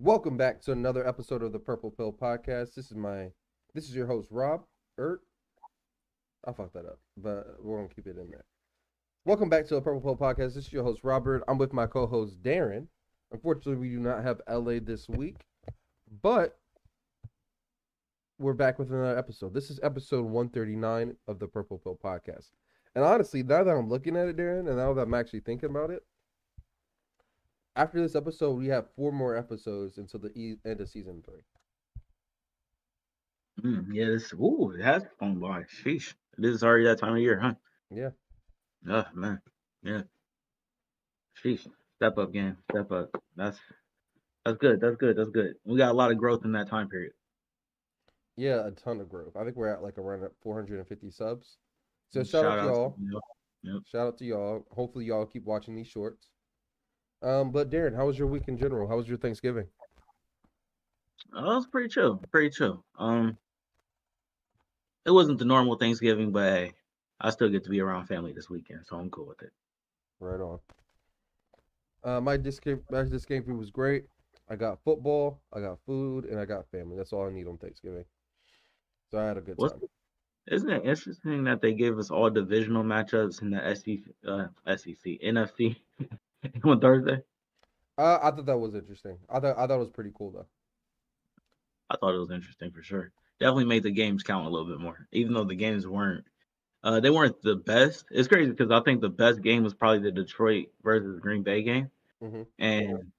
Welcome back to another episode of the Purple Pill Podcast. This is my, this is your host Rob Ert. I fucked that up, but we're gonna keep it in there. Welcome back to the Purple Pill Podcast. This is your host Robert. I'm with my co-host Darren. Unfortunately, we do not have LA this week, but we're back with another episode. This is episode 139 of the Purple Pill Podcast. And honestly, now that I'm looking at it, Darren, and now that I'm actually thinking about it, after this episode, we have four more episodes until the e- end of season three. Mm, yeah, this ooh, it has flown by. Sheesh. This is already that time of year, huh? Yeah. Oh man. Yeah. Sheesh. Step up game. Step up. That's that's good. That's good. That's good. We got a lot of growth in that time period. Yeah, a ton of growth. I think we're at like around 450 subs. So shout, out to y'all. Yep. Yep. Shout out to y'all. Hopefully y'all keep watching these shorts. Um, but Darren, how was your week in general? How was your Thanksgiving? Oh, it was pretty chill. Pretty chill. Um it wasn't the normal Thanksgiving, but hey, I still get to be around family this weekend, so I'm cool with it. Right on. Uh, my disc game, my game was great. I got football, I got food, and I got family. That's all I need on Thanksgiving. So I had a good What's time. Isn't it interesting that they gave us all divisional matchups in the SEC, uh, SEC, NFC on Thursday? Uh, I thought that was interesting. I thought I thought it was pretty cool though. I thought it was interesting for sure. Definitely made the games count a little bit more, even though the games weren't. Uh, they weren't the best. It's crazy because I think the best game was probably the Detroit versus Green Bay game, hmm and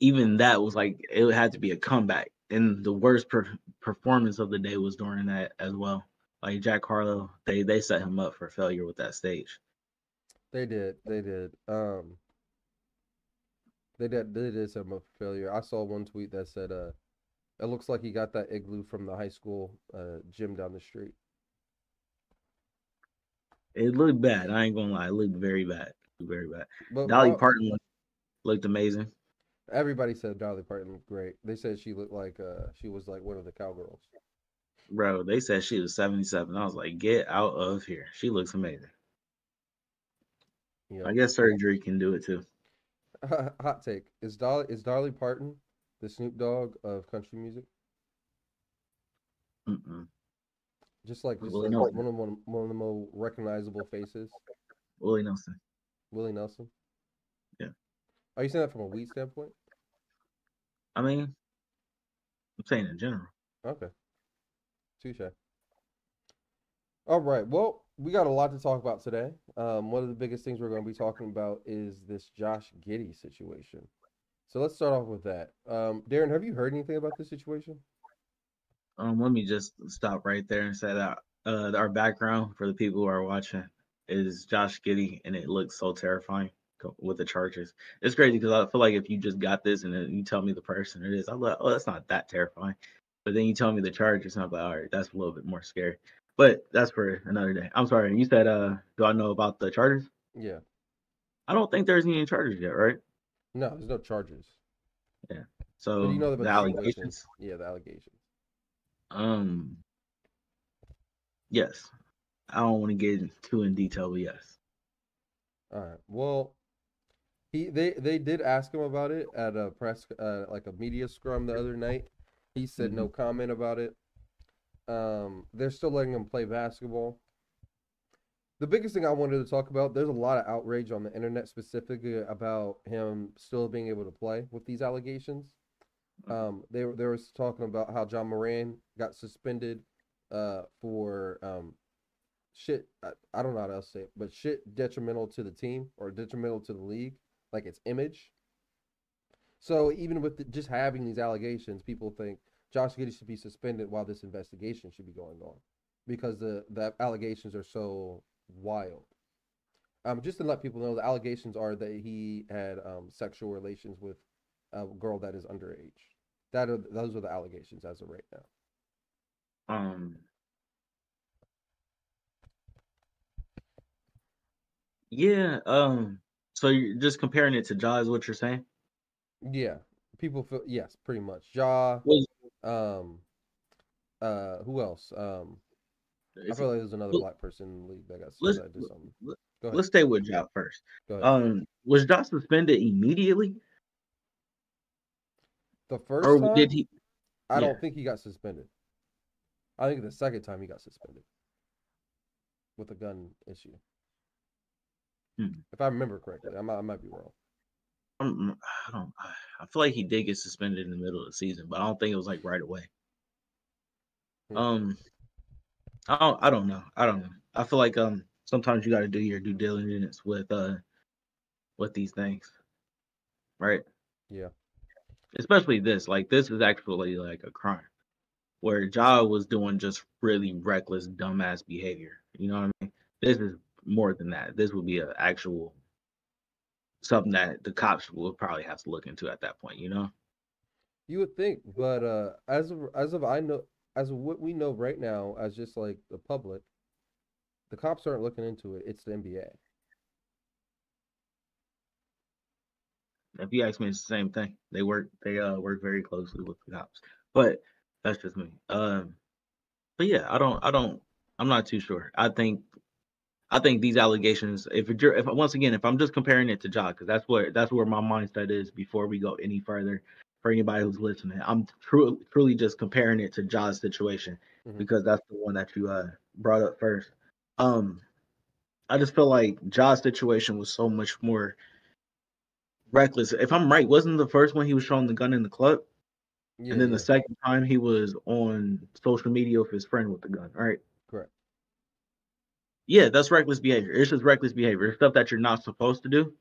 even that was like it had to be a comeback. And the worst per- performance of the day was during that as well. Like Jack Harlow, they they set him up for failure with that stage. They did. They did. Um, they did. They did some of failure. I saw one tweet that said, "Uh, it looks like he got that igloo from the high school uh gym down the street." It looked bad. I ain't gonna lie, it looked very bad, very bad. But Dolly Parton looked, amazing. everybody said Dolly Parton looked great. They said she looked like uh she was like one of the cowgirls. Bro, they said she was 77. I was like, get out of here. She looks amazing. I guess surgery can do it too. Hot take: Is Dolly is Dolly Parton the Snoop Dogg of country music? Mm-mm. Just like just like one of one, one of the more recognizable faces, Willie Nelson. Willie Nelson. Yeah. Are you saying that from a weed standpoint? I mean, I'm saying in general. Okay. Touche. All right. Well, we got a lot to talk about today. Um, one of the biggest things we're going to be talking about is this Josh Giddey situation. So let's start off with that. Um, Darren, have you heard anything about this situation? Um, let me just stop right there and say that uh, our background for the people who are watching is Josh Giddey, and it looks so terrifying with the charges. It's crazy because I feel like if you just got this and you tell me the person it is, I'm like, oh, that's not that terrifying. But then you tell me the charges, and I'm like, all right, that's a little bit more scary. But that's for another day. I'm sorry. You said, uh, do I know about the Chargers? Yeah. I don't think there's any Chargers yet, right? No, there's no charges. Yeah. So But you know the about the allegations. Yeah, the allegations. Um, yes. I don't want to get too in detail, but yes. All right. Well, he they they did ask him about it at a press uh, like a media scrum the other night. He said no comment about it. Um, they're still letting him play basketball. The biggest thing I wanted to talk about, there's a lot of outrage on the internet specifically about him still being able to play with these allegations. Um, they were they was talking about how Ja Morant got suspended uh for um shit I, I don't know how to say it, but shit detrimental to the team or detrimental to the league, like its image. So even with the, just having these allegations, people think Josh Giddey should be suspended while this investigation should be going on because the the allegations are so wild. Um, just to let people know, the allegations are that he had um, sexual relations with a girl that is underage. That are those are the allegations as of right now. Um, yeah. Um, so you're just comparing it to Ja is what you're saying? Yeah, people feel yes, pretty much. Ja, Was um, uh, who else? Um, I feel like there's another look, black person in the league that got let's that did something. Go ahead. let's stay with Ja first. Um, was Ja suspended immediately? The first or time, did he? I yeah. don't think he got suspended. I think the second time he got suspended with a gun issue. Hmm. If I remember correctly, I might, I might be wrong. I'm- I don't. I feel like he did get suspended in the middle of the season, but I don't think it was like right away. Hmm. Um, I don't. I don't know. I don't know. I feel like um sometimes you got to do your due diligence with uh with these things, right? Yeah. Especially this. Like this is actually like a crime, where Ja was doing just really reckless, dumbass behavior. You know what I mean? This is more than that. This would be an actual something that the cops will probably have to look into at that point. You know? You would think, but uh, as of as of I know, as of what we know right now, as just like the public, the cops aren't looking into it. It's the NBA. If you ask me, it's the same thing. They work they uh work very closely with the cops. But that's just me. Um but yeah, I don't I don't I'm not too sure. I think I think these allegations, if you're if once again, if I'm just comparing it to Ja, because that's where that's where my mindset is before we go any further for anybody who's listening. I'm truly truly just comparing it to Ja's situation Mhm. because that's the one that you uh brought up first. Um I just feel like Ja's situation was so much more reckless. If I'm right, wasn't the first one he was showing the gun in the club? Yeah, and then yeah, the second time he was on social media with his friend with the gun, right? correct. Yeah, that's reckless behavior. It's just reckless behavior. It's stuff that you're not supposed to do.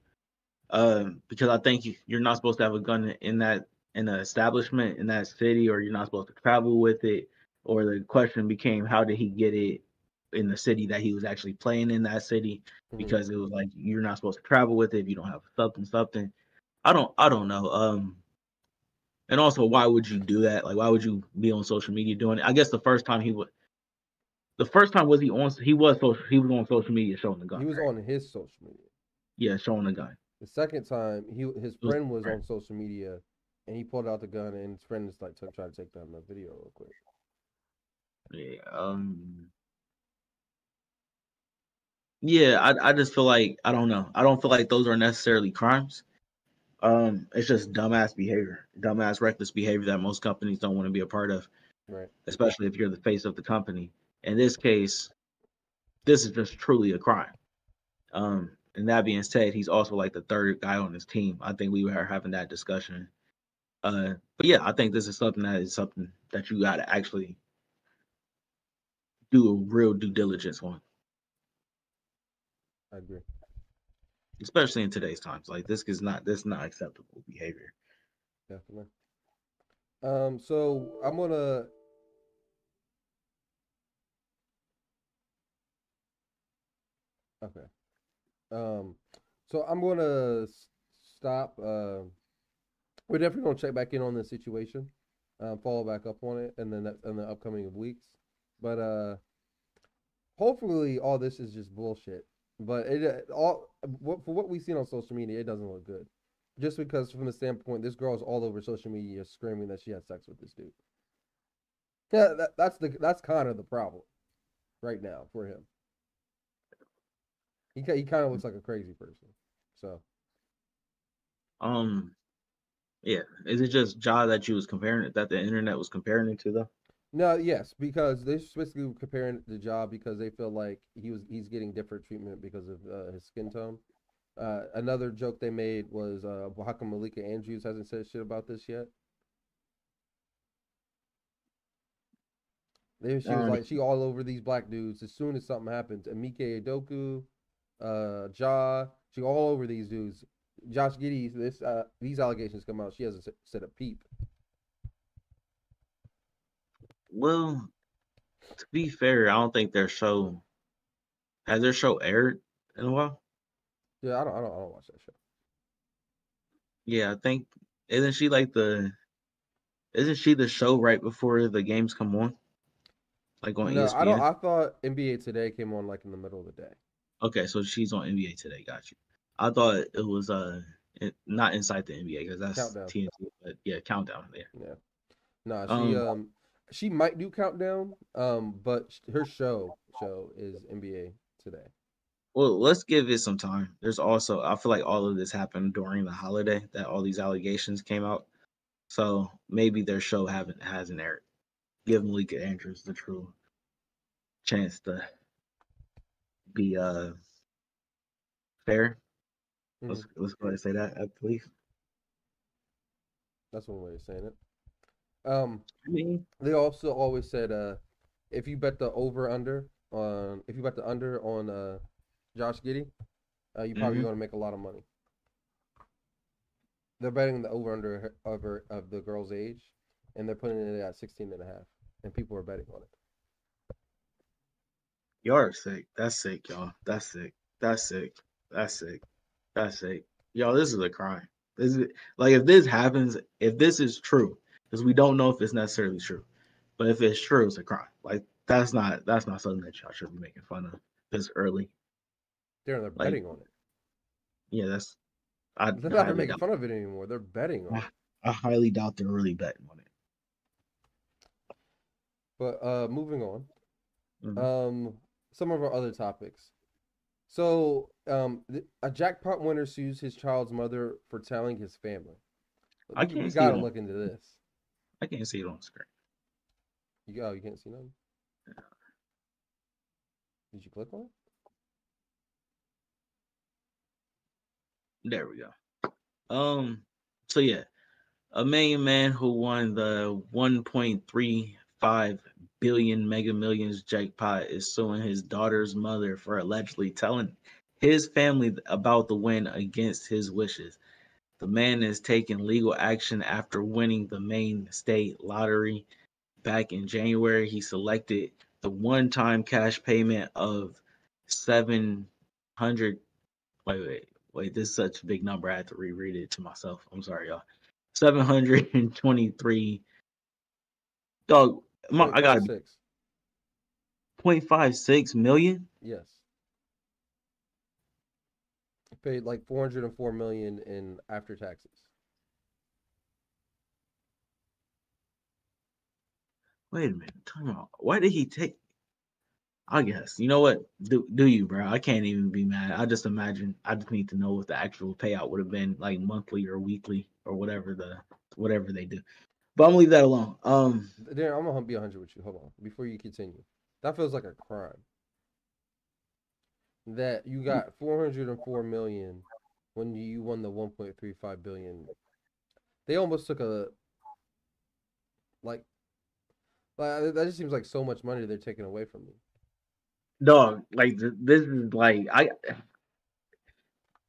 Um, because I think you- you're not supposed to have a gun in that in an establishment in that city, or you're not supposed to travel with it. Or the question became, how did he get it in the city that he was actually playing in that city? Mhm. Because it was like you're not supposed to travel with it if you don't have something something. I don't I don't know. Um, and also, why would you do that? Like, why would you be on social media doing it? I guess the first time he would, the first time was he on? He was social. He was on social media showing the gun. he was right? on his social media. Yeah, showing the gun. The second time, he his friend was on social media, and he pulled out the gun, and his friend just like tried to take down the video real quick. Yeah. Um. Yeah, I I just feel like I don't know. I don't feel like those are necessarily crimes. Um, it's just dumbass behavior, dumbass reckless behavior that most companies don't want to be a part of. Right. especially if you're the face of the company. In this case, this is just truly a crime. Um, and that being said, he's also like the third guy on his team. I think we were having that discussion. Uh, but yeah, I think this is something that is something that you got to actually do a real due diligence on, I agree. especially in today's times. Like this is not this is not acceptable behavior. Definitely. Um, so I'm gonna. Okay. Um, so I'm gonna stop. Uh, we're definitely gonna check back in on this situation, um, follow back up on it, and then in the upcoming weeks. But uh, hopefully all this is just bullshit. But it uh, all what for what we've seen on social media, it doesn't look good. Just because from the standpoint, this girl's all over social media screaming that she had sex with this dude. Yeah, that, that's the that's kind of the problem right now for him. He he kind of looks like a crazy person. So Um, yeah, is it just Ja that you was comparing it that the internet was comparing it to though? no, yes, because they're basically comparing the job because they feel like he was he's getting different treatment because of uh, his skin tone. Uh, another joke they made was uh, how come Malika Andrews hasn't said shit about this yet? They, she was Um, like she all over these black dudes. As soon as something happens, Amike Edoku, uh, Ja, she all over these dudes. Josh Giddey, this uh, these allegations come out. She hasn't said a peep. Well, to be fair, I don't think their show has their show aired in a while. Yeah, I don't, I don't, I don't watch that show. Yeah, I think isn't she like the isn't she the show right before the games come on? Like on No, ESPN. I don't. I thought NBA Today came on like in the middle of the day. Okay, so she's on NBA today. Got you. I thought it was uh not inside the NBA because that's Countdown. TNT, but yeah, countdown there. Yeah. Nah, she Um, um, she might do countdown. Um, but her show show is NBA Today. Well, let's give it some time. There's also I feel like all of this happened during the holiday that all these allegations came out. So maybe their show haven't hasn't aired. Give Malika Andrews the true chance to be uh fair. Mhm. Let's let's go ahead and say that at least. That's one way of saying it. Um, I mean, they also always said uh, if you bet the over under on if you bet the under on uh, Josh Giddey, uh, you probably Mhm. going to make a lot of money. They're betting the over under over of the girl's age, and they're putting it at 16 and a half, and people are betting on it. Y'all are sick. That's sick, y'all. That's sick. That's sick. That's sick. That's sick. Y'all, this is a crime. This is like if this happens, if this is true, because we don't know if it's necessarily true, but if it's true, it's a crime. Like that's not that's not something that y'all should be making fun of this early. They're they're Like, betting on it. Yeah, that's I, They're not making fun of it anymore. They're betting on it. I highly doubt they're really betting on it. But uh, moving on. Mhm. Um, some of our other topics. So, um, a jackpot winner sues his child's mother for telling his family. I can't We see gotta look into this. I can't see it on the screen. You oh, you can't see nothing. Did you click on it? There we go. Um, so yeah, a million man who won the 1.35 billion Mega Millions jackpot is suing his daughter's mother for allegedly telling his family about the win against his wishes. The man is taking legal action after winning the Maine state lottery back in January. He selected the one-time cash payment of 700 wait wait wait this is such a big number i had to reread it to myself i'm sorry y'all 723 dog my, i got 0.56. 0.56 million Yes. Paid like 404 million in after taxes. wait a minute time out why did he take i guess you know what do, do you bro i can't even be mad i just imagine i just need to know what the actual payout would have been like monthly or weekly or whatever the whatever they do but i'm gonna leave that alone um Darren, I'm gonna be 100 with you. Hold on, before you continue. That feels like a crime. That you got 404 million when you won the 1.35 billion. They almost took a like, like that just seems like so much money they're taking away from me. dog like this is like i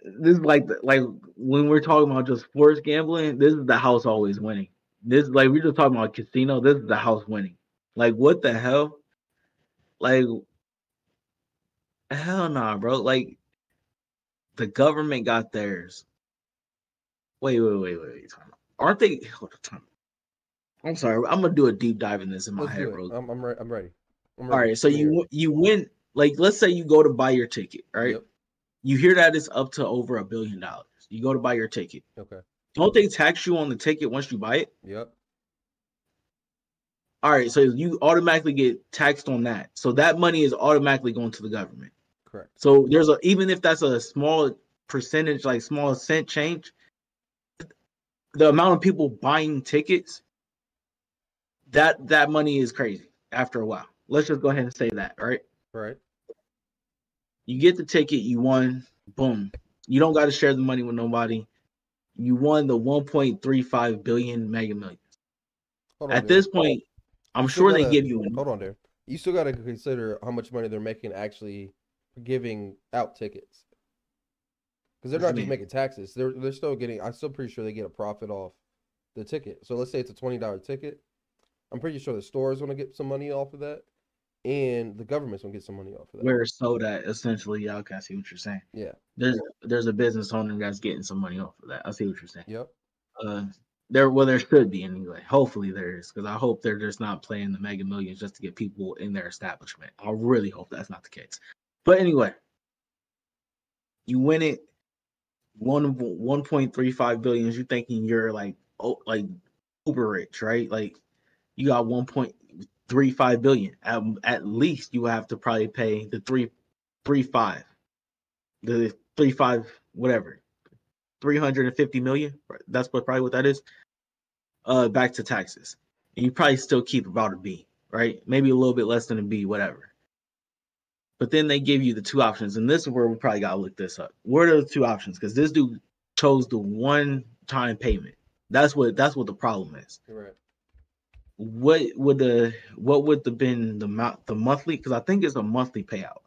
this is like the- like when we're talking about just sports gambling this is the house always winning this like we're just talking about casino this is the house winning like what the hell like hell nah bro like the government got theirs wait wait wait wait, wait aren't they hold on, time i'm sorry i'm gonna do a deep dive in this in my Let's head bro I'm I'm, re- I'm ready. I'm ready. right so you you win like let's say you go to buy your ticket right Yep. you hear that it's up to over a billion dollars. You go to buy your ticket. Okay. Don't they tax you on the ticket once you buy it? Yep. All right, so you automatically get taxed on that. So that money is automatically going to the government. Correct. So there's a even if that's a small percentage, like small cent change, the amount of people buying tickets, that that money is crazy after a while. Let's just go ahead and say that, right? Right. You get the ticket, you won, boom. You don't got to share the money with nobody. You won the 1.35 billion mega millions. On. At Darren. this point, I'm sure they gotta- give you Hold on there. You still got to consider how much money they're making actually giving out tickets. Because they're What not just mean? making taxes. They're they're still getting. I'm still pretty sure they get a profit off the ticket. So let's say it's a twenty dollar ticket. I'm pretty sure the store is going to get some money off of that, and the government's to get some money off of that. where it's sold at. Essentially, yeah, okay, I see what you're saying. Yeah. There's there's a business owner that's getting some money off of that. I see what you're saying. Yep. Uh, there well there should be anyway. Hopefully there is because I hope they're just not playing the Mega Millions just to get people in their establishment. I really hope that's not the case. But anyway, you win it. One one point three five billion. You thinking you're like oh like uber rich, right? Like you got one point three five billion. At, at least you have to probably pay the three three five, the three five whatever, three hundred and fifty million. That's what probably what that is. uh back to taxes. And you probably still keep about a B, right? Maybe a little bit less than a B, whatever. But then they give you the two options, and this is where we probably gotta look this up. What are the two options? Because this dude chose the one time payment. That's what that's what the problem is. Right. What would the what would have been the amount the monthly? Because I think it's a monthly payout.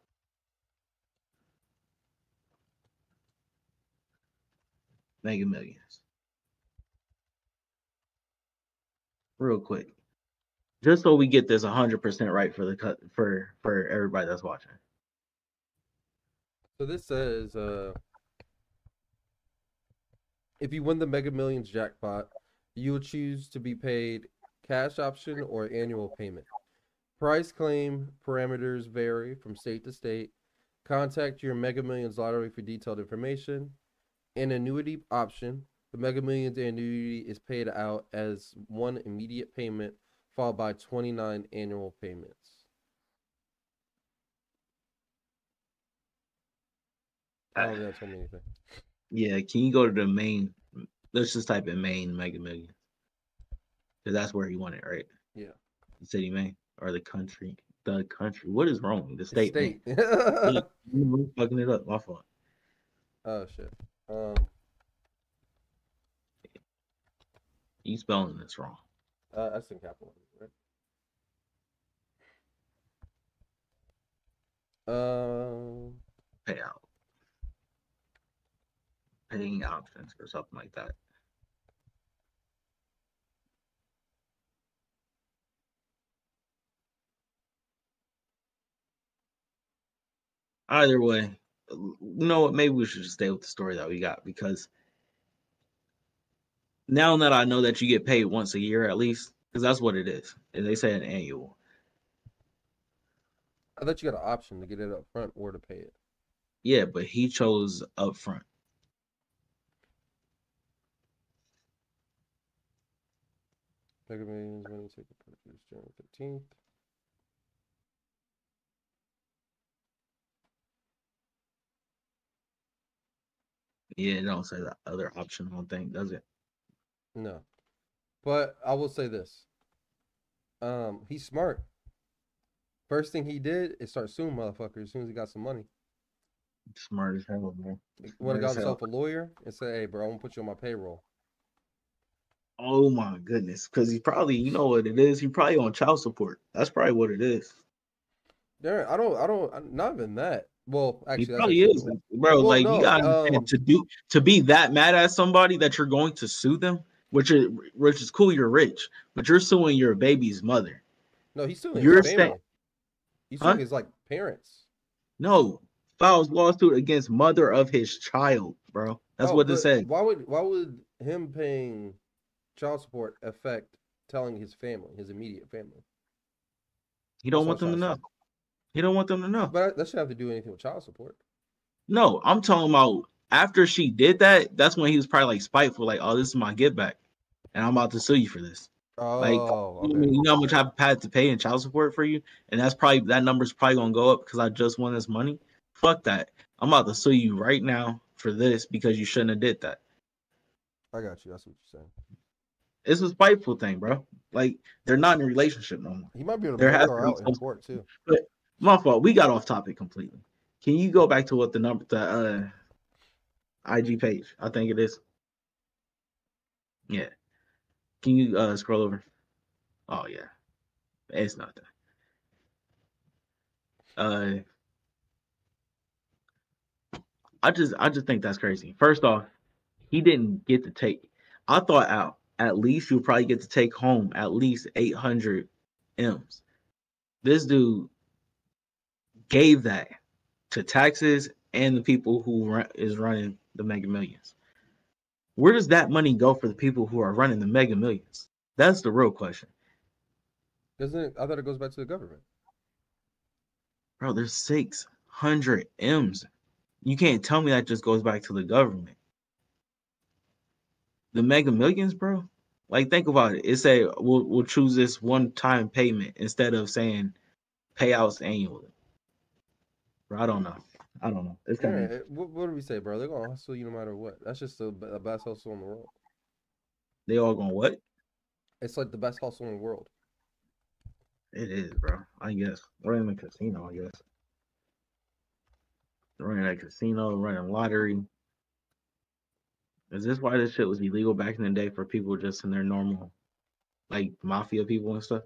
Mega Millions. Real quick, just so we get this hundred percent right for the cut for for everybody that's watching. So this says, uh, if you win the Mega Millions jackpot, you will choose to be paid cash option or annual payment. Price claim parameters vary from state to state. Contact your Mega Millions lottery for detailed information. An annuity option. The Mega Millions annuity is paid out as one immediate payment, followed by 29 annual payments. I don't think anything. Yeah, can you go to the main? Let's just type in Maine Mega Millions. Because that's where he won it, right? Yeah. The city Maine or the country. The country. What is wrong? The state. State. Maine. You fucking it up. My fault. oh shit. Um. You spelling this wrong. Uh, that's in capital, right? Um. Payout. Paying options or something like that. Either way, you know what? Maybe we should just stay with the story that we got because now that I know that you get paid once a year at least, because that's what it is. And they say an annual. I thought you got an option to get it up front or to pay it. Yeah, but he chose upfront. Mega Millions winning ticket purchase January fifteenth. Yeah, it don't say the other option. Don't does it. No, but I will say this. Um, he's smart. First thing he did is start suing motherfuckers as soon as he got some money. Smart as hell, man. He went and got himself a lawyer and said, "Hey, bro, I'm gonna put you on my payroll." Oh my goodness, because he probably, you know what it is. He probably on child support. That's probably what it is. There, I don't, I don't, not even that. Well, actually, He probably is, true. bro. Well, like no, you gotta um, to do to be that mad at somebody that you're going to sue them, which is which is cool. You're rich, but you're suing your baby's mother. No, he's suing You're his family. He's Huh? suing his like parents. No, files lawsuit against mother of his child, bro. That's Oh, what it but said. Why would why would him paying child support affect telling his family, his immediate family? He don't That's want them to know. He don't want them to know. But that shouldn't have to do anything with child support. No, I'm talking about after she did that. That's when he was probably like spiteful, like, "Oh, this is my get back, and I'm about to sue you for this." Oh, Like, okay. You know how much I've had to pay in child support for you, and that's probably that number's probably gonna go up because I just won this money. Fuck that. I'm about to sue you right now for this because you shouldn't have did that. I got you. That's what you're saying. It's a spiteful thing, bro. Like they're not in a relationship no more. He might be able to There has her out in court too. My fault. We got off topic completely. Can you go back to what the number the uh IG page? I think it is. Yeah. Can you uh scroll over? Oh yeah. It's not that. Uh I just I just think that's crazy. First off, he didn't get to take I thought out at least you'll probably get to take home at least 800 M's. This dude gave that to taxes and the people who run, is running the Mega Millions. Where does that money go for the people who are running the Mega Millions? That's the real question, Doesn't it? I thought it goes back to the government. bro. There's six hundred M's. You can't tell me that just goes back to the government. The Mega Millions, bro. Like think about it. It say we'll we'll choose this one time payment instead of saying payouts annually. Bro, I don't know. I don't know. It's kind of what, what do we say, bro? They're gonna hustle you no matter what. That's just the, the best hustle in the world. they all going what? It's like the best hustle in the world. It is, bro. I guess running a casino. I guess running a casino, running lottery. Is this why this shit was illegal back in the day for people just in their normal, like mafia people and stuff?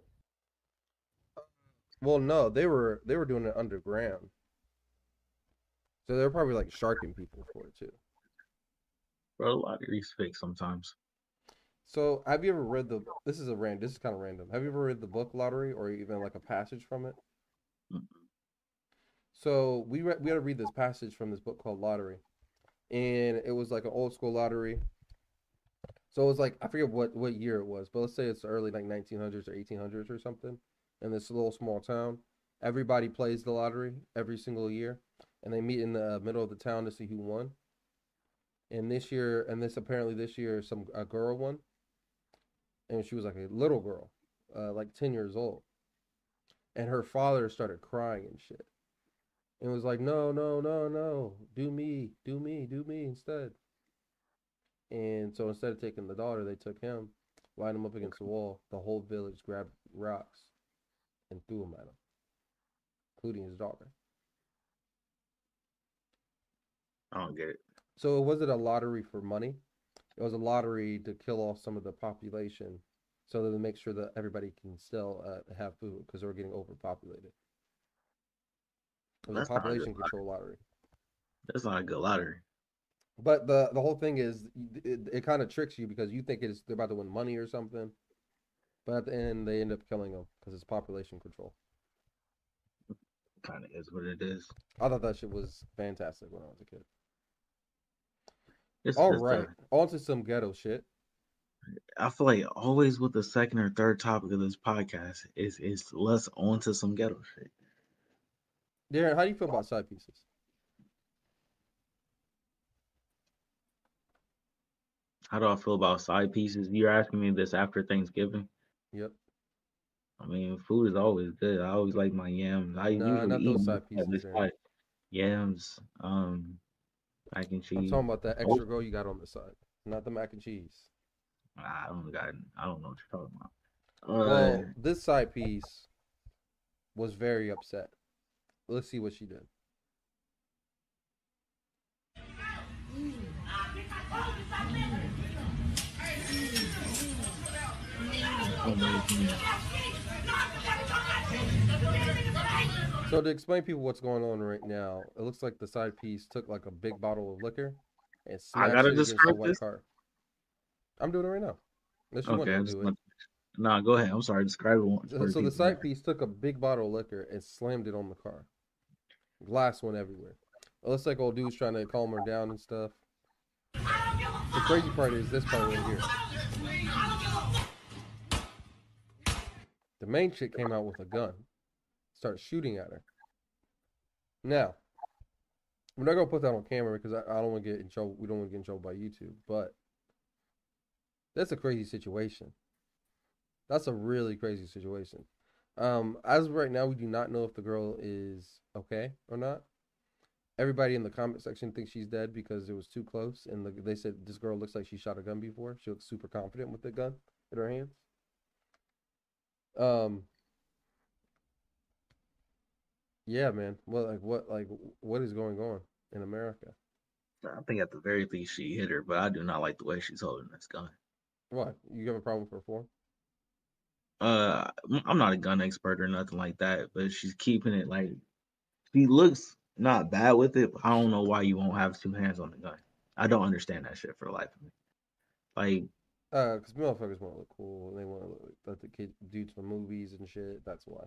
Well, no, they were they were doing it underground. So they're probably like sharking people for it too. Bro, lottery's fake sometimes. So have you ever read the? This is a random. This is kind of random. Have you ever read the book Lottery or even like a passage from it? Mm-mm. So we read, we had to read this passage from this book called Lottery, and it was like an old school lottery. So it was like I forget what what year it was, but let's say it's early like 1900s or 1800s or something, in this little small town. Everybody plays the lottery every single year, and they meet in the middle of the town to see who won. And this year, and this apparently this year, some a girl won, and she was like a little girl, uh, like 10 years old. And her father started crying and shit. And was like, no, no, no, no, do me, do me, do me instead. And so instead of taking the daughter, they took him, lined him up against the wall. The whole village grabbed rocks and threw them at him, including his daughter. I don't get it. So it wasn't a lottery for money. It was a lottery to kill off some of the population so that to make sure that everybody can still uh, have food because we're getting overpopulated. It was That's a not a population control lottery. That's not a good lottery. But the the whole thing is it, it kind of tricks you because you think it's they're about to win money or something. But at the end they end up killing them because it's population control. Kind of is what it is. I thought that shit was fantastic when I was a kid. It's, All it's, uh, on to some ghetto shit. I feel like always with the second or third topic of this podcast is is let's onto some ghetto shit. Darren, how do you feel about side pieces? How do I feel about side pieces? You're asking me this after Thanksgiving. Yep. I mean, food is always good. I always like my yams. I Nah, usually not eat those them side pieces, this Aaron. side. Yams, um, mac and I'm talking about that extra girl you got on the side, not the mac and cheese. I don't got. I don't know what you're talking about. Uh, Well, this side piece was very upset. Let's see what she did. So to explain people what's going on right now, it looks like the side piece took like a big bottle of liquor and I smashed gotta it against a describe white this? car. I'm doing it right now. Unless you okay, I to just do it. want- nah, go ahead. I'm sorry. Describe it once. So so the side piece took a big bottle of liquor and slammed it on the car. Glass went everywhere. It looks like old dude's trying to calm her down and stuff. The crazy part is this part right here. The main chick came out with a gun, started shooting at her. Now, we're not gonna put that on camera because I, I don't want to get in trouble. We don't want to get in trouble by YouTube, but that's a crazy situation. That's a really crazy situation. Um, as of right now, we do not know if the girl is okay or not. Everybody in the comment section thinks she's dead because it was too close, and the, they said this girl looks like she shot a gun before. She looks super confident with the gun in her hands. Um. Yeah, man. What like what like what is going on in America? I think at the very least she hit her, but I do not like the way she's holding this gun. What you have a problem with her for? Uh, I'm- not a gun expert or nothing like that, but she's keeping it like she looks not bad with it. But I don't know why you won't have two hands on the gun. I don't understand that shit for the life of me. Like, Uh, because motherfuckers want to look cool. and They want to look like the kid dudes from movies and shit. That's why.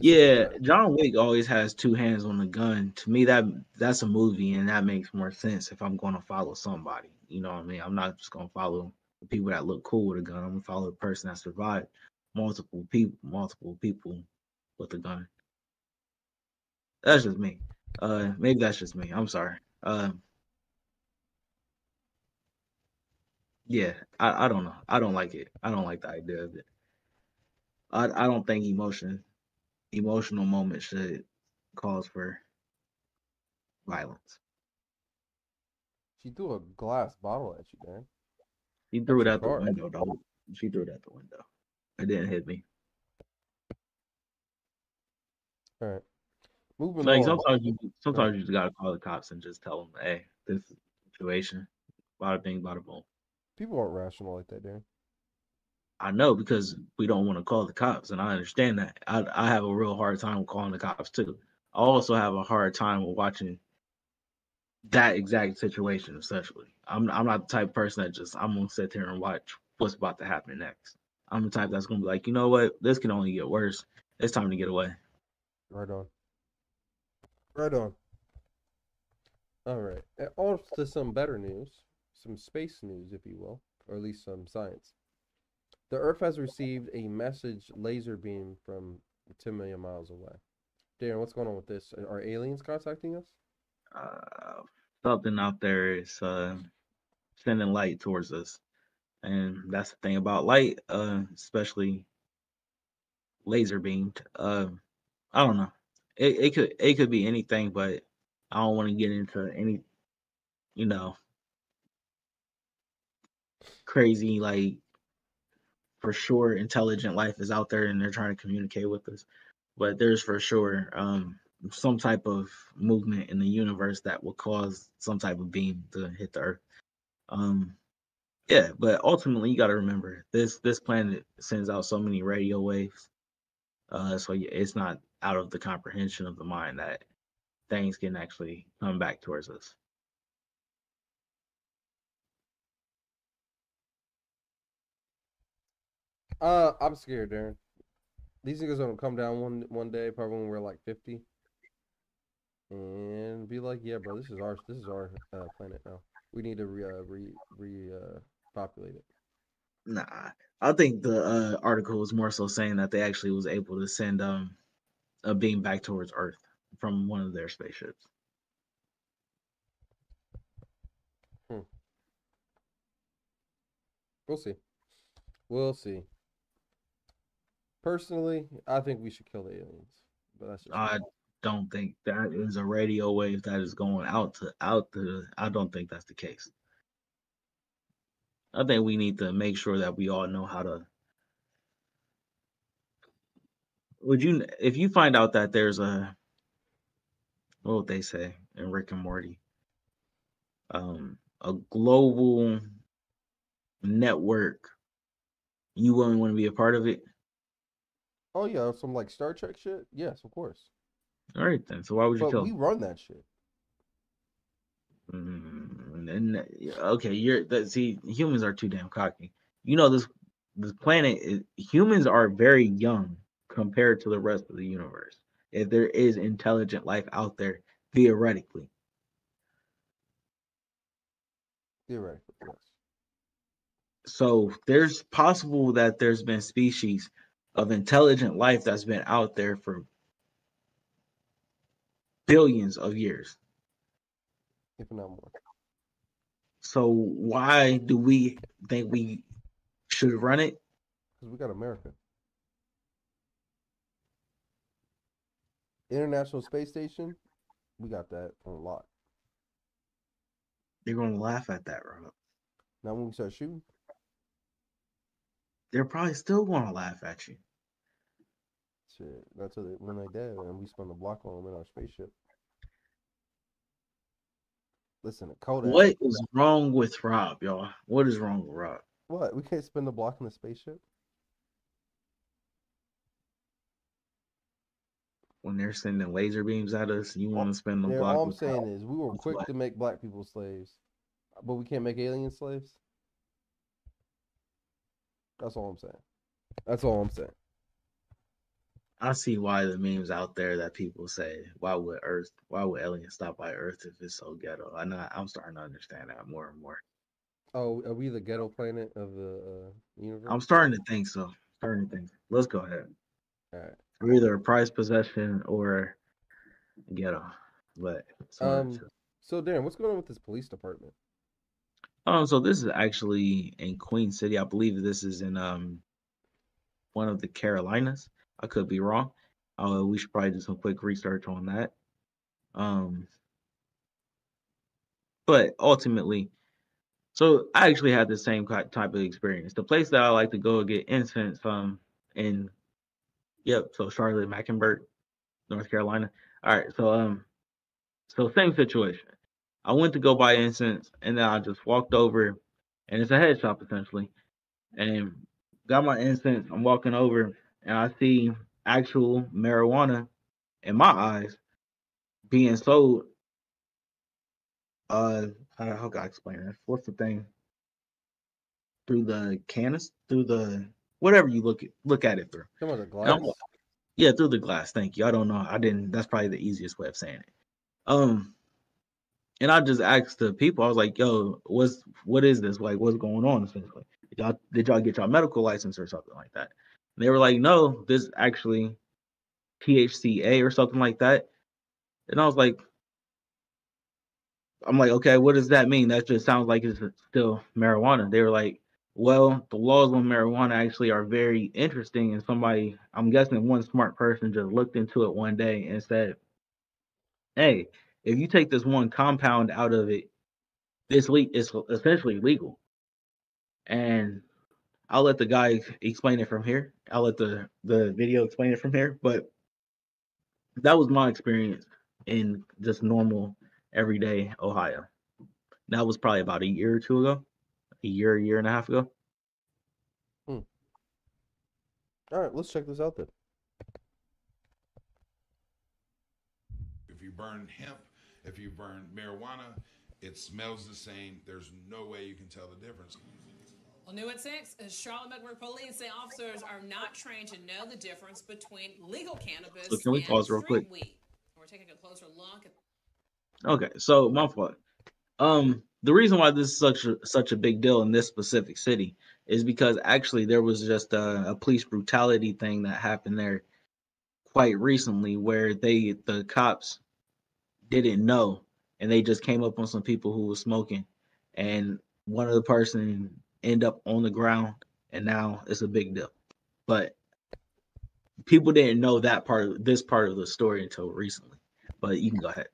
Yeah, John Wick always has two hands on the gun. To me, that that's a movie, and that makes more sense if I'm going to follow somebody. You know what I mean? I'm not just gonna follow the people that look cool with a gun. I'm gonna follow the person that survived multiple people, multiple people with a gun. That's just me. Uh, maybe that's just me. I'm sorry. Um, yeah, I, I don't know. I don't like it. I don't like the idea of it. I I don't think emotion, emotional moment should cause for violence. She threw a glass bottle at you, man. He threw it out the window, though. She threw it out the window. It didn't hit me. All right. Moving Like on. sometimes you sometimes you just gotta call the cops and just tell them, hey, this situation. Bada bing, bada boom. People aren't rational like that, Darren. I know because we don't want to call the cops, and I understand that. I I have a real hard time calling the cops too. I also have a hard time with watching that exact situation, especially. I'm I'm not the type of person that just I'm gonna sit there and watch what's about to happen next. I'm the type that's gonna be like, you know what, this can only get worse. It's time to get away. Right on. Right on. All right. And On to some better news, some space news, if you will, or at least some science. The Earth has received a message laser beam from 10 million miles away. Darren, what's going on with this? Are aliens contacting us? Uh, something out there is uh, sending light towards us, and that's the thing about light, uh, especially laser beamed. Uh, I don't know. It it could it could be anything, but I don't want to get into any, you know, crazy like for sure intelligent life is out there and they're trying to communicate with us. But there's for sure um some type of movement in the universe that will cause some type of beam to hit the earth. Um yeah, but ultimately you got to remember this this planet sends out so many radio waves. Uh so it's not out of the comprehension of the mind that things can actually come back towards us. Uh, I'm scared, Darren. These niggas gonna come down one one day, probably when we're like 50, and be like, "Yeah, bro, this is our this is our uh, planet now. We need to re uh, re re uh, populate it." Nah, I think the uh, article was more so saying that they actually was able to send um a beam back towards Earth from one of their spaceships. Hmm. We'll see. We'll see. Personally, I think we should kill the aliens, but that's. I don't think that is a radio wave that is going out to out to. I don't think that's the case. I think we need to make sure that we all know how to. Would you, if you find out that there's a, what would they say in Rick and Morty? Um, a global network. You wouldn't want to be a part of it. Oh yeah, some like Star Trek shit. Yes, of course. All right then. So why would you But kill? we run that shit. Mm, and okay, you're that. See, humans are too damn cocky. You know this. This planet. Is, humans are very young compared to the rest of the universe. If there is intelligent life out there, theoretically, Theoretically, yes. so there's possible that there's been species of intelligent life that's been out there for billions of years. If not more. So why do we think we should run it? Because we got America. International Space Station, we got that on lock. They're gonna laugh at that, Rob. Now when we start shooting, They're probably still gonna laugh at you. Shit, that's what they, when they dead and we spun the block on them in our spaceship. Listen, Kodak. What is wrong with Rob, y'all? What is wrong with Rob? What? We can't spin the block in the spaceship? When they're sending laser beams at us, you want to spend the Yeah, block? all I'm saying Rob? is we were quick to make black people slaves, but we can't make alien slaves. That's all I'm saying. That's all I'm saying. I see why the memes out there that people say, "Why would Earth? Why would aliens stop by Earth if it's so ghetto?" I know I'm starting to understand that more and more. Oh, are we the ghetto planet of the uh, universe? I'm starting to think so. Starting to think. Let's go ahead. All right. We're either a prized possession or ghetto. But it's one of the Um. So, Darren, what's going on with this police department? Um, so this is actually in Queen City. I believe this is in um one of the Carolinas. I could be wrong. Uh, we should probably do some quick research on that. Um, but ultimately, So I actually had the same type of experience. The place that I like to go get incense from in, yep, so Charlotte Mecklenburg, North Carolina. All right, so um, so same situation. I went to go buy incense, and then I just walked over, and it's a head shop essentially, and got my incense. I'm walking over, and I see actual marijuana in my eyes being sold. Uh, how, how can I explain this? What's the thing? Through the canis, through the whatever you look at, look at it through. On, the glass. Yeah, through the glass. Thank you. I don't know. I didn't. That's probably the easiest way of saying it. Um, and I just asked the people. I was like, "Yo, what's what is this? Like, what's going on?" Essentially, did y'all did y'all get y'all medical license or something like that? And they were like, "No, this actually THCA or something like that." And I was like, I'm like, okay, what does that mean? That just sounds like it's still marijuana. They were like, well, the laws on marijuana actually are very interesting. And somebody, I'm guessing one smart person just looked into it one day and said, hey, if you take this one compound out of it, this le- it's essentially legal. And I'll let the guy explain it from here. I'll let the the video explain it from here. But that was my experience in just normal everyday Ohio. That was probably about a year or two ago, a year, a year and a half ago. Hmm. All right, let's check this out then. If you burn hemp, if you burn marijuana, it smells the same. There's no way you can tell the difference. Well, new at 6, Charlotte Mecklenburg police say officers are not trained to know the difference between legal cannabis so can we pause real quick? Weed. We're taking a closer look at Okay, so my fault. Um, the reason why this is such a, such a big deal in this specific city is because actually there was just a, a police brutality thing that happened there quite recently, where they the cops didn't know and they just came up on some people who were smoking, and one of the person end up on the ground, and now it's a big deal. But people didn't know that part of this part of the story until recently. But you can go ahead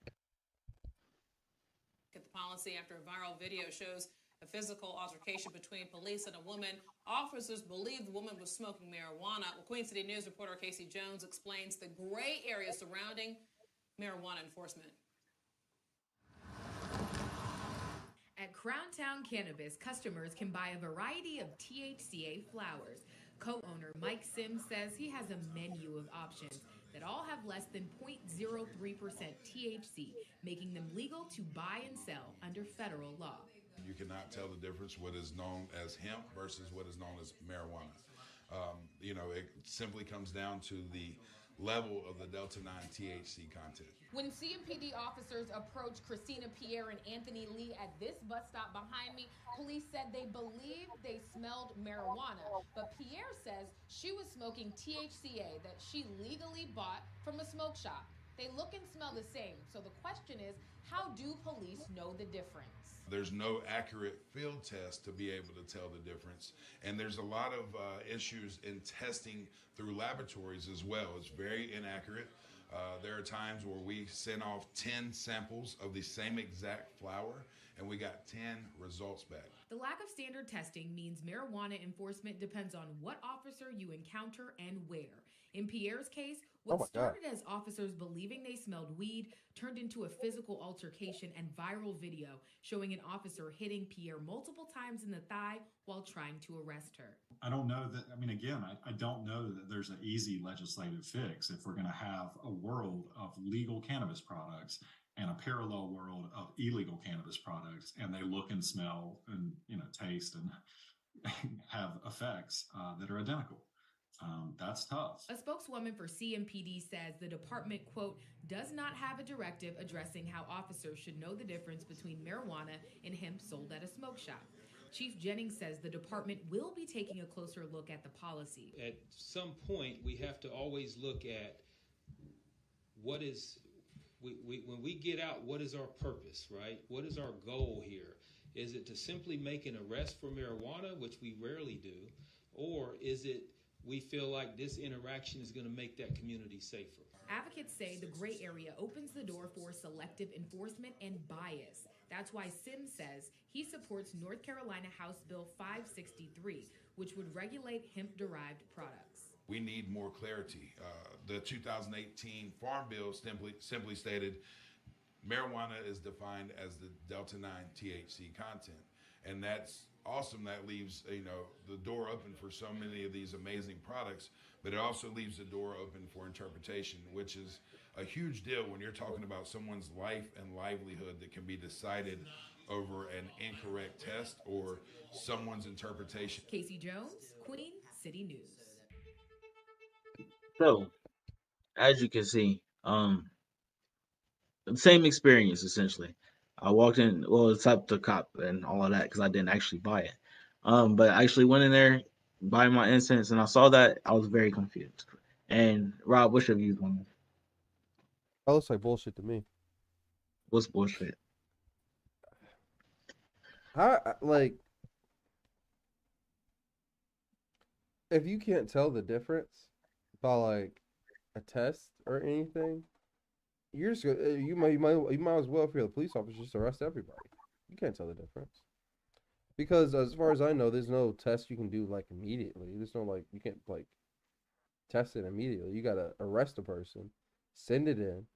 The policy after a viral video shows a physical altercation between police and a woman. Officers believe the woman was smoking marijuana. Well, Queen City News reporter Casey Jones explains the gray area surrounding marijuana enforcement. At Crowntown Cannabis, customers can buy a variety of THCA flowers. Co owner Mike Sims says he has a menu of options that all have less than 0.03% THC, making them legal to buy and sell under federal law. You cannot tell the difference what is known as hemp versus what is known as marijuana. Um, you know, it simply comes down to the level of the Delta 9 THC content. When CMPD officers approached Christina Pierre and Anthony Lee at this bus stop behind me, police said they believed they smelled marijuana. But Pierre says she was smoking THCA that she legally bought from a smoke shop. They look and smell the same. So the question is, how do police know the difference? There's no accurate field test to be able to tell the difference. And there's a lot of uh, issues in testing through laboratories as well. It's very inaccurate. Uh, there are times where we send off 10 samples of the same exact flower and we got 10 results back. The lack of standard testing means marijuana enforcement depends on what officer you encounter and where. In Pierre's case, what oh started God. as officers believing they smelled weed turned into a physical altercation and viral video showing an officer hitting Pierre multiple times in the thigh while trying to arrest her. I don't know that, I mean, again, I, I don't know that there's an easy legislative fix if we're going to have a world of legal cannabis products and a parallel world of illegal cannabis products and they look and smell and you know taste and have effects uh, that are identical um, that's tough. A spokeswoman for CMPD says the department, quote, does not have a directive addressing how officers should know the difference between marijuana and hemp sold at a smoke shop. Chief Jennings says the department will be taking a closer look at the policy. At some point, we have to always look at what is, we, we, when we get out, what is our purpose, right? What is our goal here? Is it to simply make an arrest for marijuana, which we rarely do, or is it we feel like this interaction is going to make that community safer. Advocates say the gray area opens the door for selective enforcement and bias. That's why Sims says he supports North Carolina House Bill 563, which would regulate hemp derived products. We need more clarity. Uh, the 2018 Farm Bill simply, simply stated marijuana is defined as the Delta 9 THC content. And that's awesome. That leaves, you know, the door open for so many of these amazing products, but it also leaves the door open for interpretation, which is a huge deal when you're talking about someone's life and livelihood that can be decided over an incorrect test or someone's interpretation. Casey Jones, Queen City News. So, as you can see, um, same experience essentially. I walked in, well, it's up to cop and all of that because I didn't actually buy it. Um, but I actually went in there, buy my incense, and I saw that I was very confused. And Rob, what's your views on this? That looks like bullshit to me. What's bullshit? How like if you can't tell the difference by like a test or anything, you're just uh, you might you might you might as well if you're the police officer just arrest everybody. You can't tell the difference because as far as I know, there's no test you can do like immediately. There's no like you can't like test it immediately. You gotta arrest a person, send it in,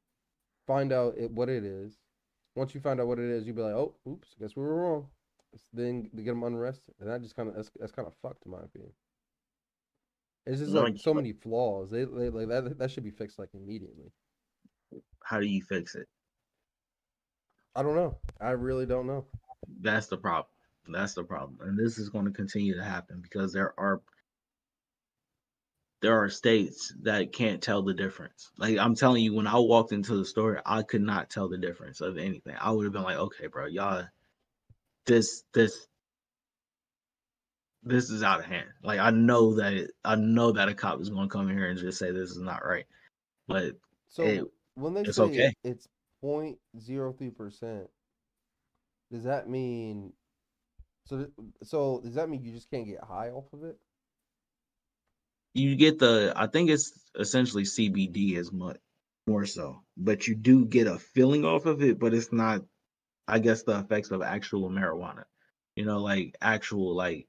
find out it, what it is. Once you find out what it is, you be like, oh, oops, guess we were wrong. Then to get them unarrested, and that just kind of that's, that's kind of fucked in my opinion. It's just like so many flaws. They, they like that that should be fixed like immediately. How do you fix it? I don't know. I really don't know. That's the problem. That's the problem. And this is going to continue to happen because there are there are states that can't tell the difference. Like I'm telling you, when I walked into the store, I could not tell the difference of anything. I would have been like, okay, bro, y'all this this this is out of hand. Like I know that it, I know that a cop is going to come in here and just say this is not right. But So It- when they it's say okay. it's 0.03 percent, does that mean? So so does that mean you just can't get high off of it? you get the I think it's essentially CBD as much more so, but you do get a feeling off of it, but it's not I guess the effects of actual marijuana. You know, like actual like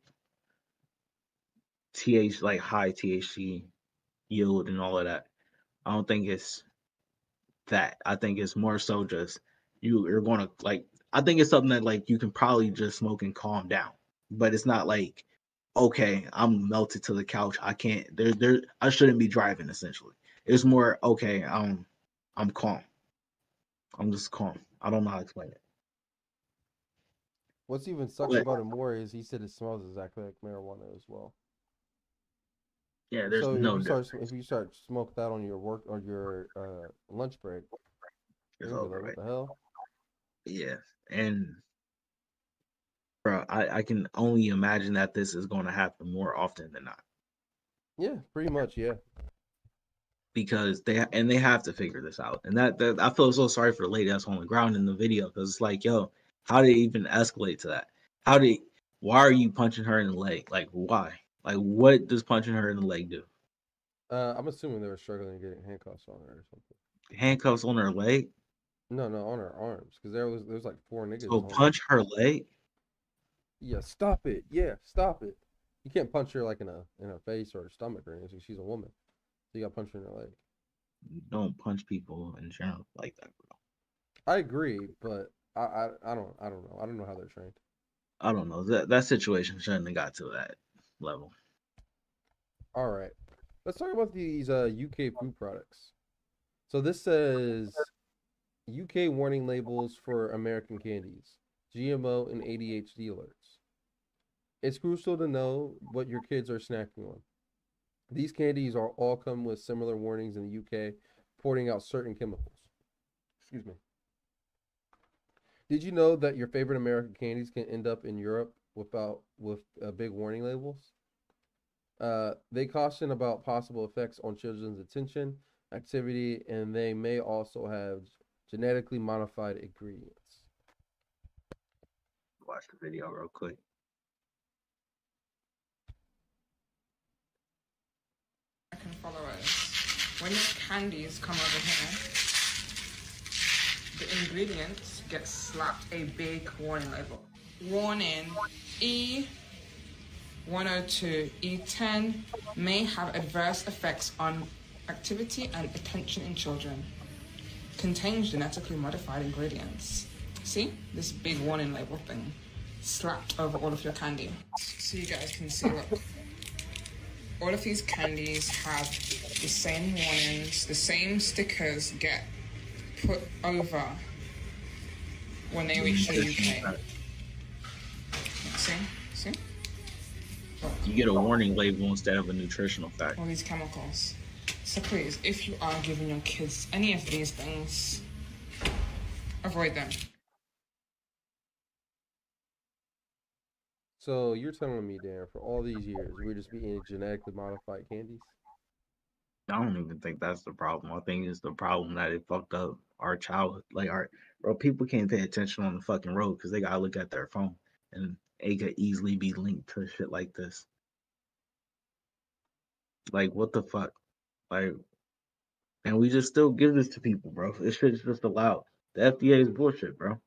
TH like high THC yield and all of that. I don't think it's that. I think it's more so just you you're going to like I think it's something that like you can probably just smoke and calm down. But it's not like okay, I'm melted to the couch. I can't there there I shouldn't be driving essentially. It's more okay, um I'm calm. I'm just calm. I don't know how to explain it. What's even sucks But- about it more is he said it smells exactly like marijuana as well. Yeah, there's so no if you start if you start smoke that on your work or your uh, lunch break, It's you're gonna be over, like, right? what the hell? Yeah. And bro, I, I can only imagine that this is going to happen more often than not. Yeah, pretty much. Yeah. because they and they have to figure this out. And that, that I feel so sorry for the lady that's on the ground in the video because it's like, yo, how did it even escalate to that? How did why are you punching her in the leg? Like why? Like what does punching her in the leg do? Uh, I'm assuming they were struggling getting handcuffs on her or something. Handcuffs on her leg? No, no, on her arms because there was there was like four niggas. So her. punch her leg? Yeah, stop it. Yeah, stop it. You can't punch her like in a in her face or her stomach or anything. She's a woman. So you got to punch her in her leg. Don't punch people in general like that, bro. I agree, but I, I I don't I don't know. I don't know how they're trained. I don't know. That that situation shouldn't have got to that level. All right. Let's talk about these uh, UK food products. So this says UK warning labels for American candies, GMO and ADHD alerts. It's crucial to know what your kids are snacking on. These candies are all come with similar warnings in the UK, pointing out certain chemicals. Excuse me. Did you know that your favorite American candies can end up in Europe without with uh, big warning labels? Uh, they caution about possible effects on children's attention, activity, and they may also have genetically modified ingredients. Watch the video real quick. can follow us. when your candies come over here, the ingredients get slapped a big warning label. Warning E 102 E10 may have adverse effects on activity and attention in children. Contains genetically modified ingredients. See this big warning label thing slapped over all of your candy. So you guys can see what. All of these candies have the same warnings, the same stickers get put over when they reach the UK. See? See? You get a warning label instead of a nutritional fact. All these chemicals. So please, if you are giving your kids any of these things, avoid them. So you're telling me, Dan, for all these years, we're just eating genetically modified candies? I don't even think that's the problem. I think it's the problem that it fucked up our childhood. Like our bro, people can't pay attention on the fucking road because they gotta look at their phone, and it could easily be linked to shit like this. Like what the fuck? Like, and we just still give this to people, bro. This shit's just allowed. The FDA is bullshit, bro.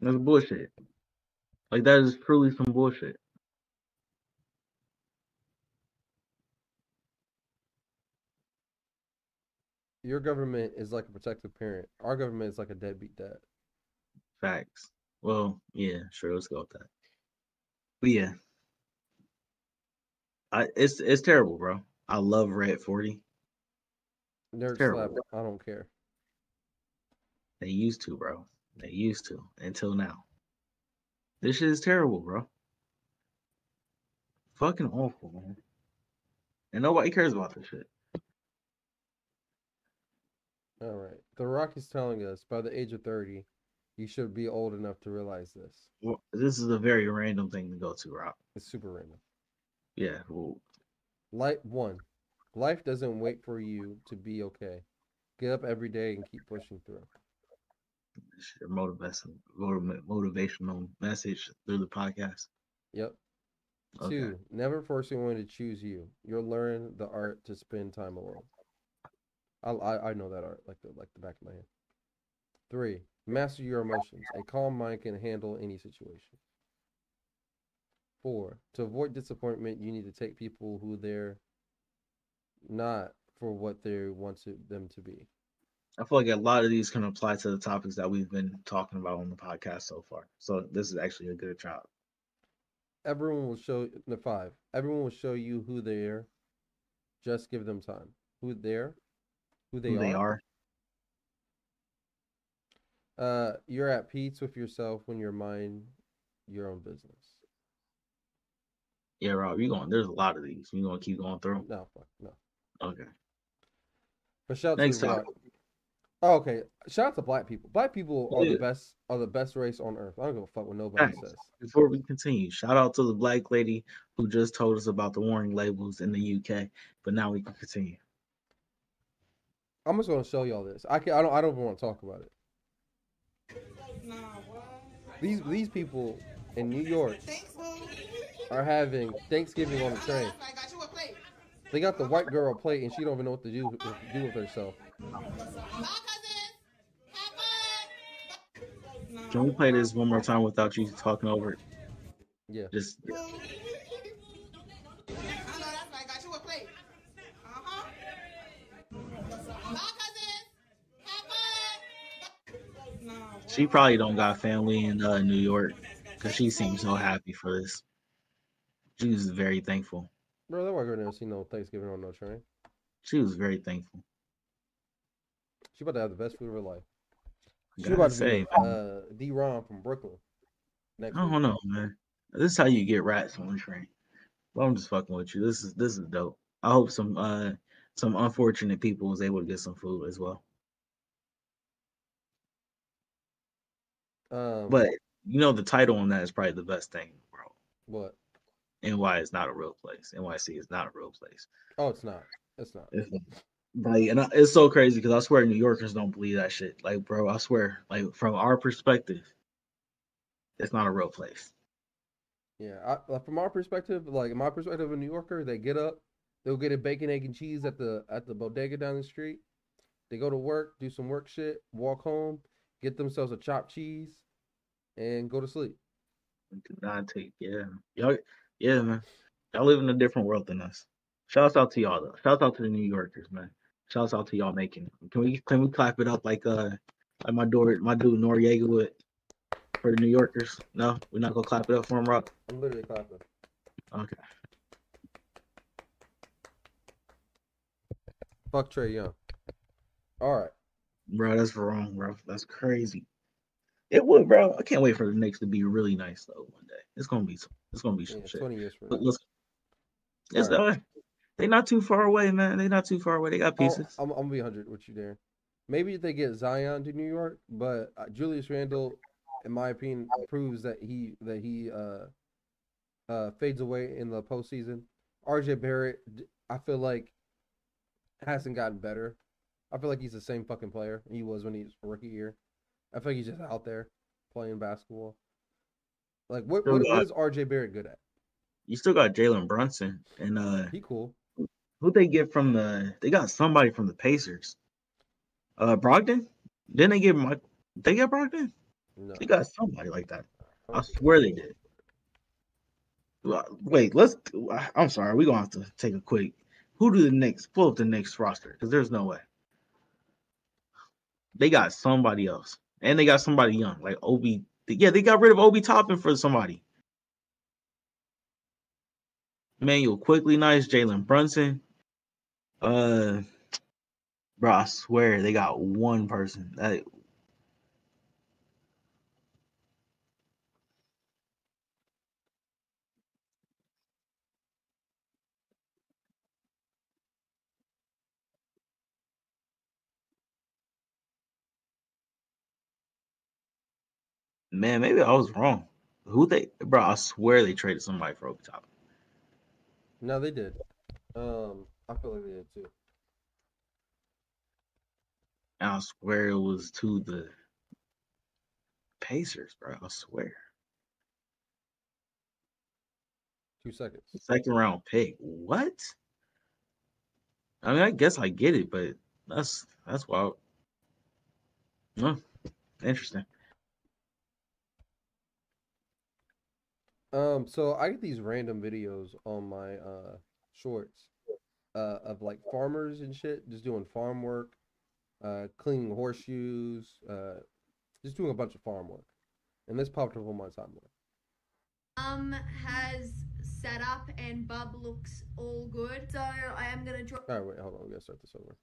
That's bullshit. Like that is truly some bullshit. Your government is like a protective parent. Our government is like a deadbeat dad. Facts. Well, yeah, sure, let's go with that. But yeah. I it's it's terrible, bro. I love Red 40. Nerd slap. I don't care. They used to, bro. They used to until now. This shit is terrible, bro. Fucking awful, man. And nobody cares about this shit. All right. The Rock is telling us by the age of 30, you should be old enough to realize this. Well, this is a very random thing to go to, Rob. It's super random. Yeah, well, Life one, life doesn't wait for you to be okay. Get up every day and keep pushing through. your motivation, motivational message through the podcast. Yep. Okay. Two, never force anyone to choose you. You'll learn the art to spend time alone. I, I I know that art like the like the back of my hand. Three, master your emotions. A calm mind can handle any situation. Four, to avoid disappointment, you need to take people who they're not for what they want to, them to be. I feel like a lot of these can apply to the topics that we've been talking about on the podcast so far. So this is actually a good job. Everyone will show the five. Everyone will show you who they are. Just give them time. Who they're, who they Who are. they are. Uh, you're at peace with yourself when you're mind your own business. Yeah, Rob, you going? There's a lot of these. You gonna keep going through? No, fuck, no. Okay. But shout out Next to. Oh, okay. Shout out to black people. Black people are Yeah. the best. Are the best race on earth. I don't give a fuck what nobody Thanks. says. Before we continue, shout out to the black lady who just told us about the warning labels in the UK. But now we can continue. I'm just gonna show y'all this. I can. I don't. I don't even want to talk about it. These these people in New York are having Thanksgiving on the train. They got the white girl plate and she don't even know what to do what to do with herself. Can we play this one more time without you talking over it? Yeah. Just she probably don't got family in uh, New York because she seems so happy for this. She was very thankful. Bro, that white girl never seen no Thanksgiving on no train. She was very thankful. She about to have the best food of her life. She about to say, be uh, D. Ron from Brooklyn. I don't know, man. This is how you get rats on the train. But I'm just fucking with you. This is this is dope. I hope some uh some unfortunate people was able to get some food as well. Um, But you know the title on that is probably the best thing, bro. what? NY is not a real place. NYC is not a real place. Oh, it's not. It's not. It's like, and I, it's so crazy because I swear New Yorkers don't believe that shit. Like, bro, I swear, like from our perspective, it's not a real place. Yeah, I, like, from our perspective, like my perspective of a New Yorker, they get up, They'll get a bacon, egg, and cheese at the at the bodega down the street. They go to work, do some work shit, walk home, get themselves a chopped cheese, and go to sleep. Do not take yeah. Y'all yeah, man. Y'all live in a different world than us. Shouts out to y'all though. Shouts out to the New Yorkers, man. Shouts out to y'all making it. Can we can we clap it up like uh like my door my dude Noriega would for the New Yorkers? No, we're not gonna clap it up for him, Rock. I'm literally clapping. Okay. Fuck Trae Young. All right. Bro, that's wrong, bro. That's crazy. It would, bro. I can't wait for the Knicks to be really nice though one day. It's gonna be it's gonna be some Yeah, shit. 20 years from now. it's Alright. uh, they not too far away, man. They're not too far away. They got I'll- pieces. I'm, I'm gonna be 100 with you there. Maybe if they get Zion to New York, but uh, Julius Randle, in my opinion, proves that he that he uh uh fades away in the postseason. RJ Barrett, I feel like hasn't gotten better. I feel like he's the same fucking player he was when he was rookie year. I feel like he's just out there playing basketball. Like what what, got- what is RJ Barrett good at? You still got Jalen Brunson and uh He cool. who they get from the they got somebody from the Pacers. Uh Brogdon? Didn't they get Mike they get Brogdon? No. They got somebody like that. I swear they did. Wait, let's. I'm sorry. We're gonna have to take a quick. Who do the Knicks pull up the Knicks roster? Because there's no way. They got somebody else, and they got somebody young, like Obi. Yeah, they got rid of Obi Toppin for somebody. Immanuel Quickley nice, Jalen Brunson. Uh, bro, I swear they got one person. That man, maybe I was wrong. Who they, bro? I swear they traded somebody for Obi Toppin. No, they did. Um, I feel like they did too. And I swear it was to the Pacers, bro. I swear. Two seconds. Second round pick. What? I mean, I guess I get it, but that's that's wild. Huh. Interesting. Um, so I get these random videos on my uh shorts uh of like farmers and shit just doing farm work, uh cleaning horseshoes, uh just doing a bunch of farm work. And this popped up on my timeline. Um has set up and Bub looks all good. So I am gonna draw. All right, wait, hold on, we gotta start this over.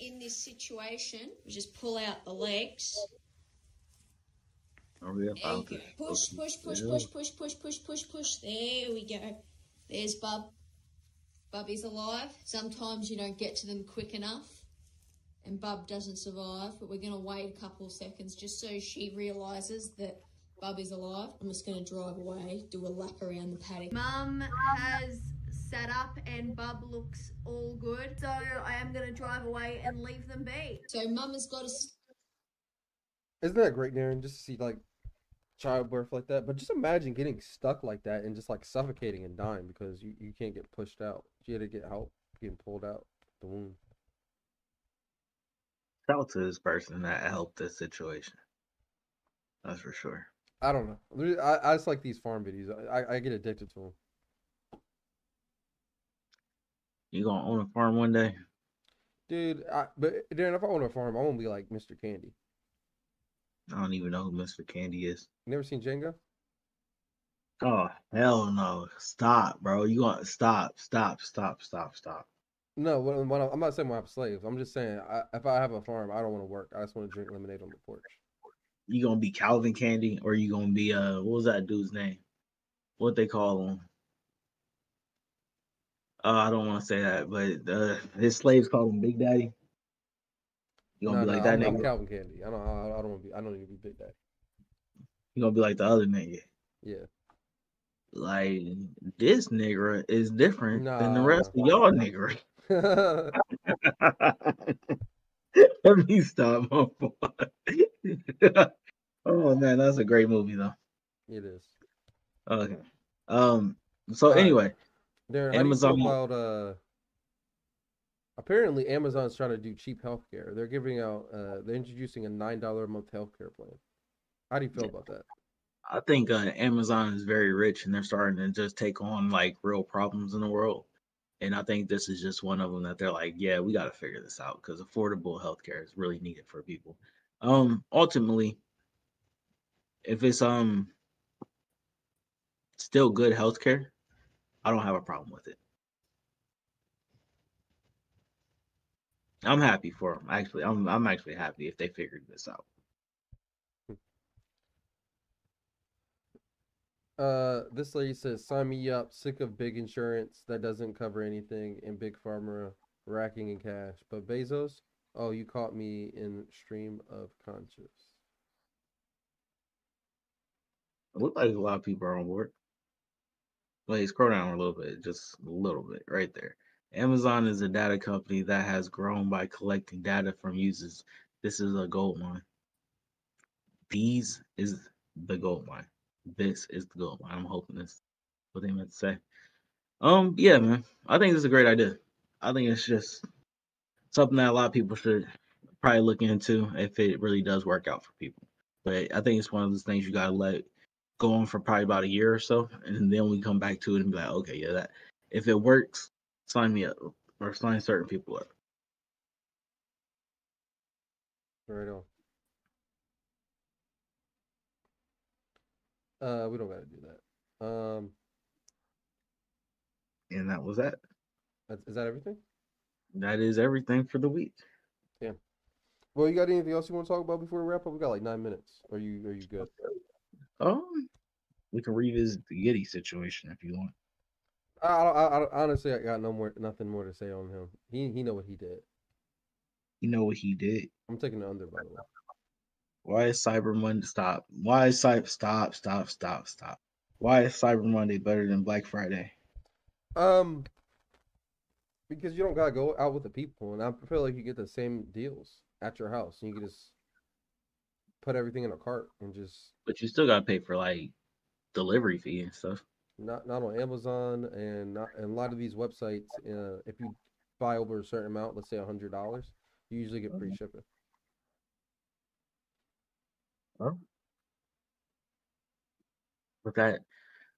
In this situation, we just pull out the legs. Oh, Are we There you go. to Push, push, push, push, push, push, push, push, push. There we go. There's Bub. Bubby's alive. Sometimes you don't get to them quick enough, and Bub doesn't survive. But we're gonna wait a couple of seconds just so she realizes that Bub is alive. I'm just gonna drive away, do a lap around the paddock. Mum has set up, and Bub looks all good. So I am gonna drive away and leave them be. So Mum has got to. Isn't that great, Darren? Just to see like childbirth like that. But just imagine getting stuck like that and just like suffocating and dying because you, you can't get pushed out. You had to get help getting pulled out the womb. Shout out to this person that helped this situation. That's for sure. I don't know. I, I just like these farm videos. I, I, I get addicted to them. You gonna own a farm one day? Dude, I, but Darren, if I own a farm, I won't be like Mr. Candie. I don't even know who Mr. Candie is. You never seen Django? Oh hell no! Stop, bro. You gonna stop? Stop! Stop! Stop! Stop! No, when, when I'm not saying when I have slaves. I'm just saying I, if I have a farm, I don't want to work. I just want to drink lemonade on the porch. You gonna be Calvin Candie or you gonna be uh what was that dude's name? What they call him? Uh, I don't want to say that, but uh, his slaves called him Big Daddy. You gonna be like that I'm, nigga? Calvin Candie. I don't. I, I don't want to be. I don't need to be Big Daddy. You gonna be like the other nigga? Yeah. Like this nigga is different than the Nah. rest of y'all nigga. Let me stop. My boy. oh man, that's a great movie though. It is. Okay. Um. So Alright. anyway, Darren, Amazon- How do you feel about uh? Apparently, Amazon's trying to do cheap healthcare. They're giving out. Uh, they're introducing a nine dollar a month healthcare plan. How do you feel about that? I think uh, Amazon is very rich and they're starting to just take on like real problems in the world. And I think this is just one of them that they're like, yeah, we got to figure this out because affordable healthcare is really needed for people. Um, ultimately, if it's um still good healthcare, I don't have a problem with it. I'm happy for them. Actually, I'm I'm actually happy if they figured this out. Uh, this lady says, "Sign me up. Sick of big insurance that doesn't cover anything and big pharma racking in cash." But Bezos, oh, you caught me in stream of conscious. It looked like a lot of people are on board. Wait, scroll down a little bit, just a little bit, right there. Amazon is a data company that has grown by collecting data from users. This is a gold mine. These is the gold mine. This is the gold mine. I'm hoping this what they meant to say. Um, yeah, man. I think it's a great idea. I think it's just something that a lot of people should probably look into if it really does work out for people. But I think it's one of those things you gotta let go on for probably about a year or so, and then we come back to it and be like, okay, yeah, that if it works, sign me up or sign certain people up. Right on. Uh, we don't gotta do that. Um, And that was that. that's, that everything? That is everything for the week. Yeah. Well, you got anything else you want to talk about before we wrap up? We got like nine minutes. Are you are you good? Um, we can revisit the Giddey situation if you want. I, I, I, honestly I got no more nothing more to say on him. He he know what he did. You know what he did. I'm taking the under by the way. Why is Cyber Monday stop? Why is Cyber stop stop stop stop? Why is Cyber Monday better than Black Friday? Um, because you don't gotta go out with the people, and I feel like you get the same deals at your house, and you can just put everything in a cart and just But you still gotta pay for like delivery fee and stuff. not not on Amazon and not and a lot of these websites. Uh, if you buy over a certain amount, let's say a hundred dollars, you usually get free shipping. But that,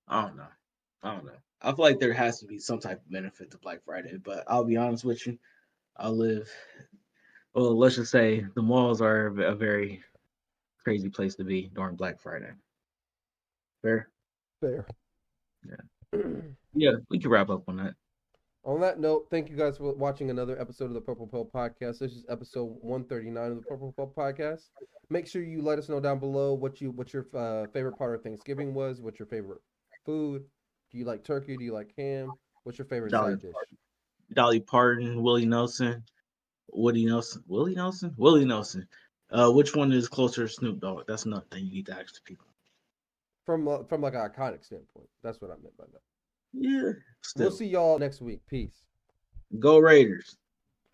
I don't know. I don't know. I feel like there has to be some type of benefit to Black Friday, but I'll be honest with you. I live, well, let's just say the malls are a very crazy place to be during Black Friday. Fair? Fair. Yeah. Yeah, we can wrap up on that. On that note, thank you guys for watching another episode of the Purple Pill Podcast. This is episode 139 of the Purple Pill Podcast. Make sure you let us know down below what you what your uh, favorite part of Thanksgiving was. What's your favorite food? Do you like turkey? Do you like ham? What's your favorite Dolly side dish? Dolly Parton, Willie Nelson, Woody Nelson, Willie Nelson, Willie Nelson. Uh, which one is closer to Snoop Dogg? That's another thing you need to ask the people. From uh, from like an iconic standpoint. That's what I meant by that. Yeah. Still, We'll see y'all next week. Peace. go Raiders.